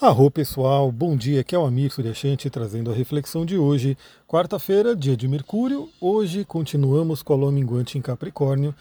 Arro pessoal, bom dia, aqui é o Amir Suryashanti trazendo a reflexão de hoje, quarta-feira, dia de Mercúrio. Hoje continuamos com a lua minguante em Capricórnio,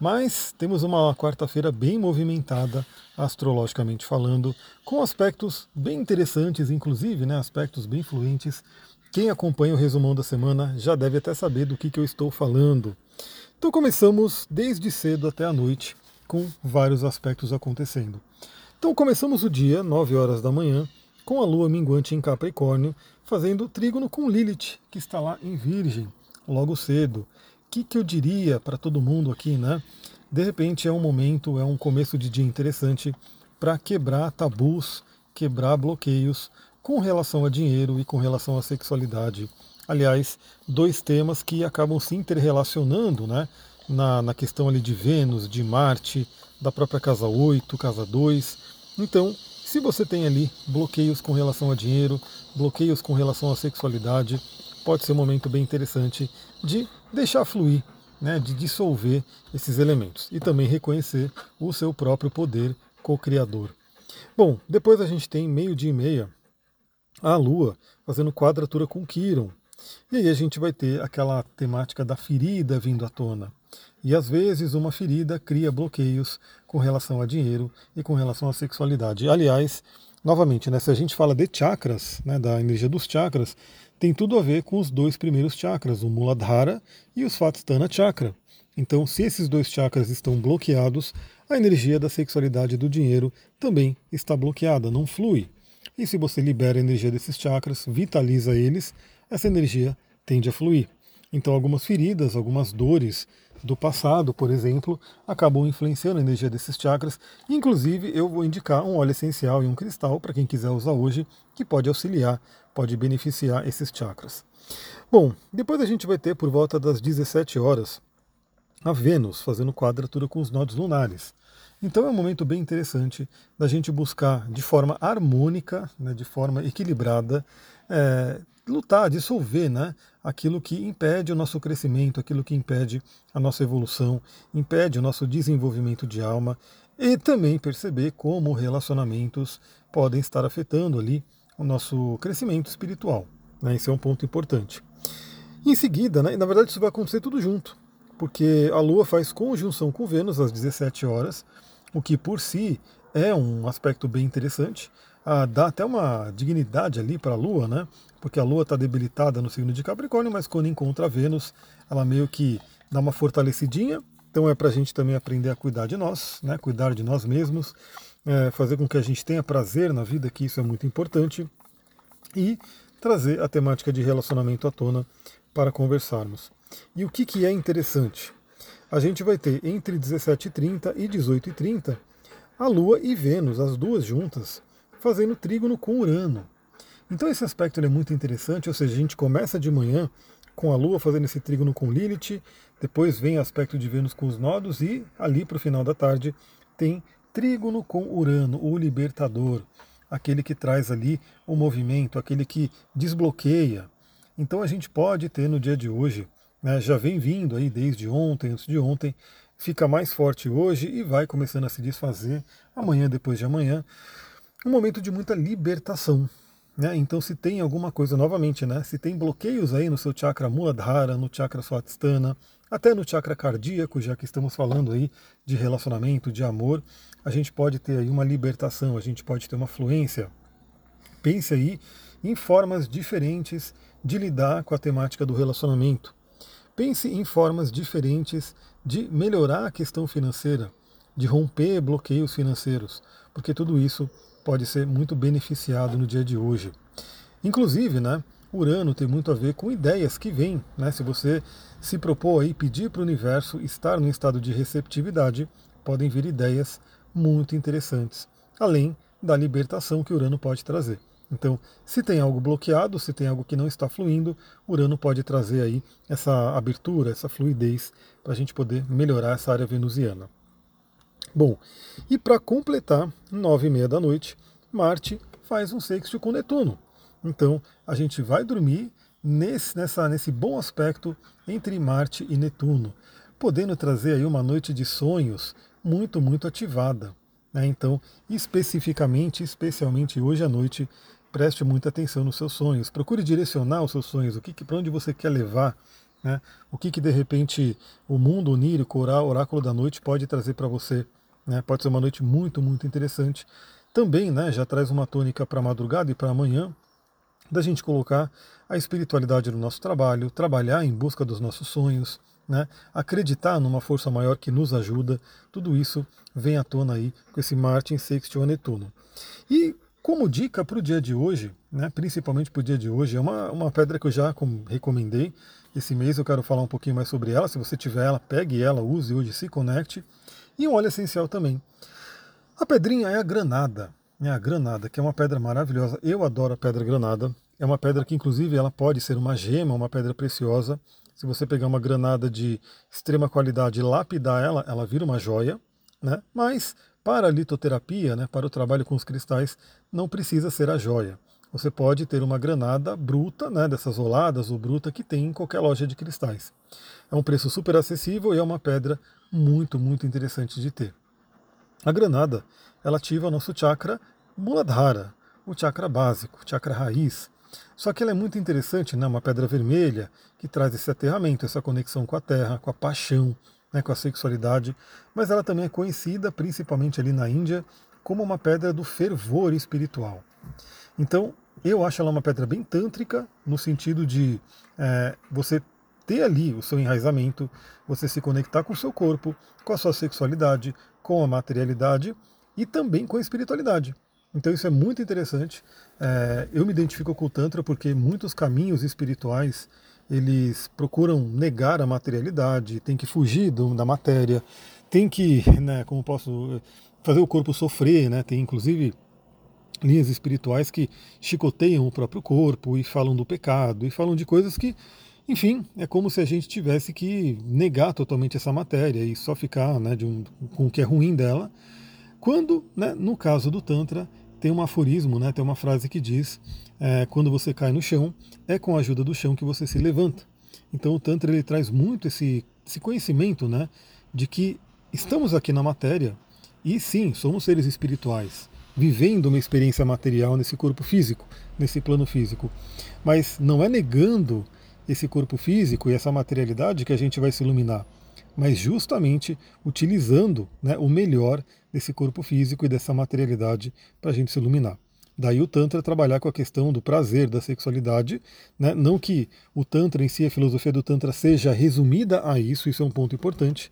mas temos uma quarta-feira bem movimentada, astrologicamente falando, com aspectos bem interessantes, inclusive né, aspectos bem fluentes. Quem acompanha o resumão da semana já deve até saber do que, que eu estou falando. Então começamos desde cedo até a noite, com vários aspectos acontecendo. Então começamos o dia, 9 horas da manhã, com a lua minguante em Capricórnio, fazendo trígono com Lilith, que está lá em Virgem, logo cedo. O que, que eu diria para todo mundo aqui, né? De repente é um momento, é um começo de dia interessante para quebrar tabus, quebrar bloqueios com relação a dinheiro e com relação à sexualidade. Aliás, dois temas que acabam se interrelacionando, né? Na, na questão ali de Vênus, de Marte, da própria casa 8, casa 2. Então, se você tem ali bloqueios com relação a dinheiro, bloqueios com relação à sexualidade, pode ser um momento bem interessante de deixar fluir, né, de dissolver esses elementos e também reconhecer o seu próprio poder co-criador. Bom, depois a gente tem meio-dia e meia a Lua fazendo quadratura com Quiron. E aí a gente vai ter aquela temática da ferida vindo à tona. E às vezes uma ferida cria bloqueios com relação a dinheiro e com relação à sexualidade. Aliás, novamente, né, se a gente fala de chakras, né, da energia dos chakras, tem tudo a ver com os dois primeiros chakras, o Muladhara e o Svatstana Chakra. Então, se esses dois chakras estão bloqueados, a energia da sexualidade e do dinheiro também está bloqueada, não flui. E se você libera a energia desses chakras, vitaliza eles, essa energia tende a fluir. Então, algumas feridas, algumas dores do passado, por exemplo, acabam influenciando a energia desses chakras. Inclusive, eu vou indicar um óleo essencial e um cristal para quem quiser usar hoje, que pode auxiliar, pode beneficiar esses chakras. Bom, depois a gente vai ter por volta das 17 horas a Vênus fazendo quadratura com os nodos lunares. Então é um momento bem interessante da gente buscar de forma harmônica, né, de forma equilibrada, é, lutar, dissolver né, aquilo que impede o nosso crescimento, aquilo que impede a nossa evolução, impede o nosso desenvolvimento de alma e também perceber como relacionamentos podem estar afetando ali o nosso crescimento espiritual. Né, esse é um ponto importante. Em seguida, né, na verdade isso vai acontecer tudo junto, porque a Lua faz conjunção com Vênus às 17 horas, o que por si é um aspecto bem interessante dá até uma dignidade ali para a Lua, né? Porque a Lua está debilitada no signo de Capricórnio, mas quando encontra a Vênus, ela meio que dá uma fortalecidinha. Então é para a gente também aprender a cuidar de nós, né? Cuidar de nós mesmos, é, fazer com que a gente tenha prazer na vida, que isso é muito importante, e trazer a temática de relacionamento à tona para conversarmos. E o que, que é interessante? A gente vai ter entre 17h30 e 18h30 a Lua e Vênus, as duas juntas, fazendo trígono com Urano. Então esse aspecto é muito interessante, ou seja, a gente começa de manhã com a Lua fazendo esse trígono com Lilith, depois vem o aspecto de Vênus com os nodos e ali para o final da tarde tem trígono com Urano, o libertador, aquele que traz ali o movimento, aquele que desbloqueia. Então a gente pode ter no dia de hoje, né, já vem vindo aí desde ontem, antes de ontem, fica mais forte hoje e vai começando a se desfazer amanhã, depois de amanhã, um momento de muita libertação. Né? Então, se tem alguma coisa, novamente, né? se tem bloqueios aí no seu chakra Muladhara, no chakra Swatisthana, até no chakra cardíaco, já que estamos falando aí de relacionamento, de amor, a gente pode ter aí uma libertação, a gente pode ter uma fluência. Pense aí em formas diferentes de lidar com a temática do relacionamento. Pense em formas diferentes de melhorar a questão financeira, de romper bloqueios financeiros, porque tudo isso pode ser muito beneficiado no dia de hoje. Inclusive, né, Urano tem muito a ver com ideias que vêm. Né? Se você se propor aí pedir para o universo estar no estado de receptividade, podem vir ideias muito interessantes, além da libertação que Urano pode trazer. Então, se tem algo bloqueado, se tem algo que não está fluindo, Urano pode trazer aí essa abertura, essa fluidez para a gente poder melhorar essa área venusiana. Bom, e para completar, nove e meia da noite, Marte faz um sexto com Netuno. Então a gente vai dormir nesse, nessa, nesse bom aspecto entre Marte e Netuno, podendo trazer aí uma noite de sonhos muito, muito ativada. Né? Então, especificamente, especialmente hoje à noite, preste muita atenção nos seus sonhos. Procure direcionar os seus sonhos, o que, que para onde você quer levar, né? o que, que de repente o mundo onírico, o oráculo da noite pode trazer para você. Né? Pode ser uma noite muito, muito interessante. Também né, já traz uma tônica para a madrugada e para amanhã, da gente colocar a espiritualidade no nosso trabalho, trabalhar em busca dos nossos sonhos, né? acreditar numa força maior que nos ajuda, tudo isso vem à tona aí com esse Marte em sextil a Netuno. E como dica para o dia de hoje, né, principalmente para o dia de hoje, é uma, uma pedra que eu já recomendei. Esse mês eu quero falar um pouquinho mais sobre ela. Se você tiver ela, pegue ela, use hoje, se conecte. E um óleo essencial também. A pedrinha é a granada, é a granada, que é uma pedra maravilhosa. Eu adoro a pedra granada. É uma pedra que, inclusive, ela pode ser uma gema, uma pedra preciosa. Se você pegar uma granada de extrema qualidade e lapidar ela, ela vira uma joia. Né? Mas para a litoterapia, né, para o trabalho com os cristais, não precisa ser a joia. Você pode ter uma granada bruta, né, dessas oladas ou bruta que tem em qualquer loja de cristais. É um preço super acessível e é uma pedra muito, muito interessante de ter. A granada, ela ativa o nosso chakra Muladhara, o chakra básico, o chakra raiz. Só que ela é muito interessante, né? uma pedra vermelha que traz esse aterramento, essa conexão com a terra, com a paixão, né? com a sexualidade. Mas ela também é conhecida, principalmente ali na Índia, como uma pedra do fervor espiritual. Então, eu acho ela uma pedra bem tântrica, no sentido de é, você ter ali o seu enraizamento, você se conectar com o seu corpo, com a sua sexualidade, com a materialidade e também com a espiritualidade. Então isso é muito interessante. É, eu me identifico com o Tantra porque muitos caminhos espirituais eles procuram negar a materialidade, tem que fugir do, da matéria, tem que, né, como posso fazer o corpo sofrer, né? Tem inclusive linhas espirituais que chicoteiam o próprio corpo e falam do pecado e falam de coisas que, enfim, é como se a gente tivesse que negar totalmente essa matéria e só ficar né, um, com o que é ruim dela. Quando, né, no caso do Tantra, tem um aforismo, né, tem uma frase que diz: é, quando você cai no chão, é com a ajuda do chão que você se levanta. Então o Tantra ele traz muito esse, esse conhecimento né, de que estamos aqui na matéria e sim, somos seres espirituais, vivendo uma experiência material nesse corpo físico, nesse plano físico. Mas não é negando esse corpo físico e essa materialidade que a gente vai se iluminar, mas justamente utilizando né, o melhor desse corpo físico e dessa materialidade para a gente se iluminar. Daí o Tantra trabalhar com a questão do prazer, da sexualidade, né? não que o Tantra em si, a filosofia do Tantra seja resumida a isso, isso é um ponto importante.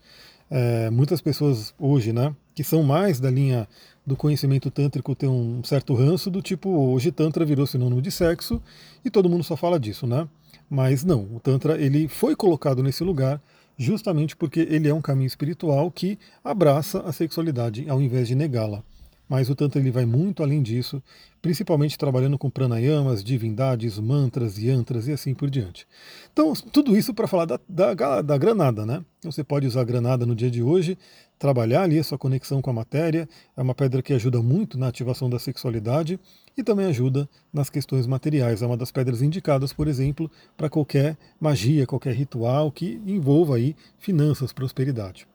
É, muitas pessoas hoje, né, que são mais da linha do conhecimento tântrico, têm um certo ranço do tipo, hoje Tantra virou sinônimo de sexo e todo mundo só fala disso, né? Mas não, o Tantra ele foi colocado nesse lugar justamente porque ele é um caminho espiritual que abraça a sexualidade ao invés de negá-la. Mas o Tantra ele vai muito além disso, principalmente trabalhando com pranayamas, divindades, mantras, yantras e assim por diante. Então, tudo isso para falar da, da, da granada, né? Você pode usar a granada no dia de hoje, trabalhar ali a sua conexão com a matéria, é uma pedra que ajuda muito na ativação da sexualidade e também ajuda nas questões materiais. É uma das pedras indicadas, por exemplo, para qualquer magia, qualquer ritual que envolva aí finanças, prosperidade.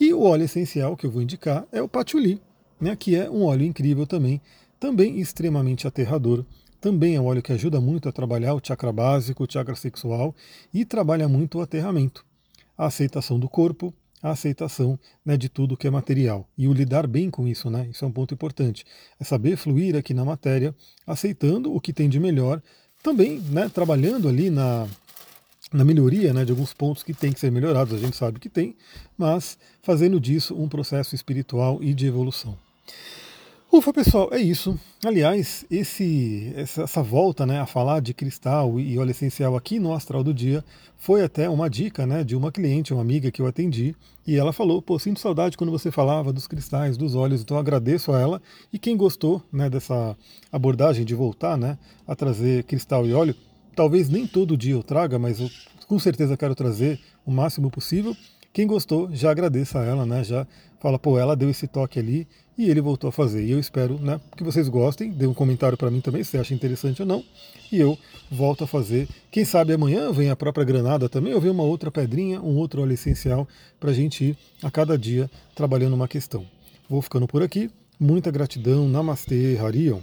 E o óleo essencial que eu vou indicar é o patchouli, né, que é um óleo incrível também, também extremamente aterrador. Também é um óleo que ajuda muito a trabalhar o chakra básico, o chakra sexual e trabalha muito o aterramento, a aceitação do corpo, a aceitação né, de tudo que é material e o lidar bem com isso, né? Isso é um ponto importante. É saber fluir aqui na matéria, aceitando o que tem de melhor, também né, trabalhando ali na, na melhoria né, de alguns pontos que tem que ser melhorados, a gente sabe que tem, mas fazendo disso um processo espiritual e de evolução. Ufa, pessoal, é isso. Aliás, esse, essa, volta né, a falar de cristal e óleo essencial aqui no Astral do Dia foi até uma dica né, de uma cliente, uma amiga que eu atendi, e ela falou: pô, sinto saudade quando você falava dos cristais, dos óleos, então agradeço a ela. E quem gostou né, dessa abordagem de voltar né, a trazer cristal e óleo, talvez nem todo dia eu traga, mas eu com certeza quero trazer o máximo possível. Quem gostou, já agradeça a ela, né? Já fala, pô, ela deu esse toque ali e ele voltou a fazer. E eu espero né, que vocês gostem, dê um comentário para mim também se acha interessante ou não. E eu volto a fazer. Quem sabe amanhã vem a própria granada também, ou vem uma outra pedrinha, um outro óleo essencial, para a gente ir a cada dia trabalhando uma questão. Vou ficando por aqui. Muita gratidão. Namastê, Harion.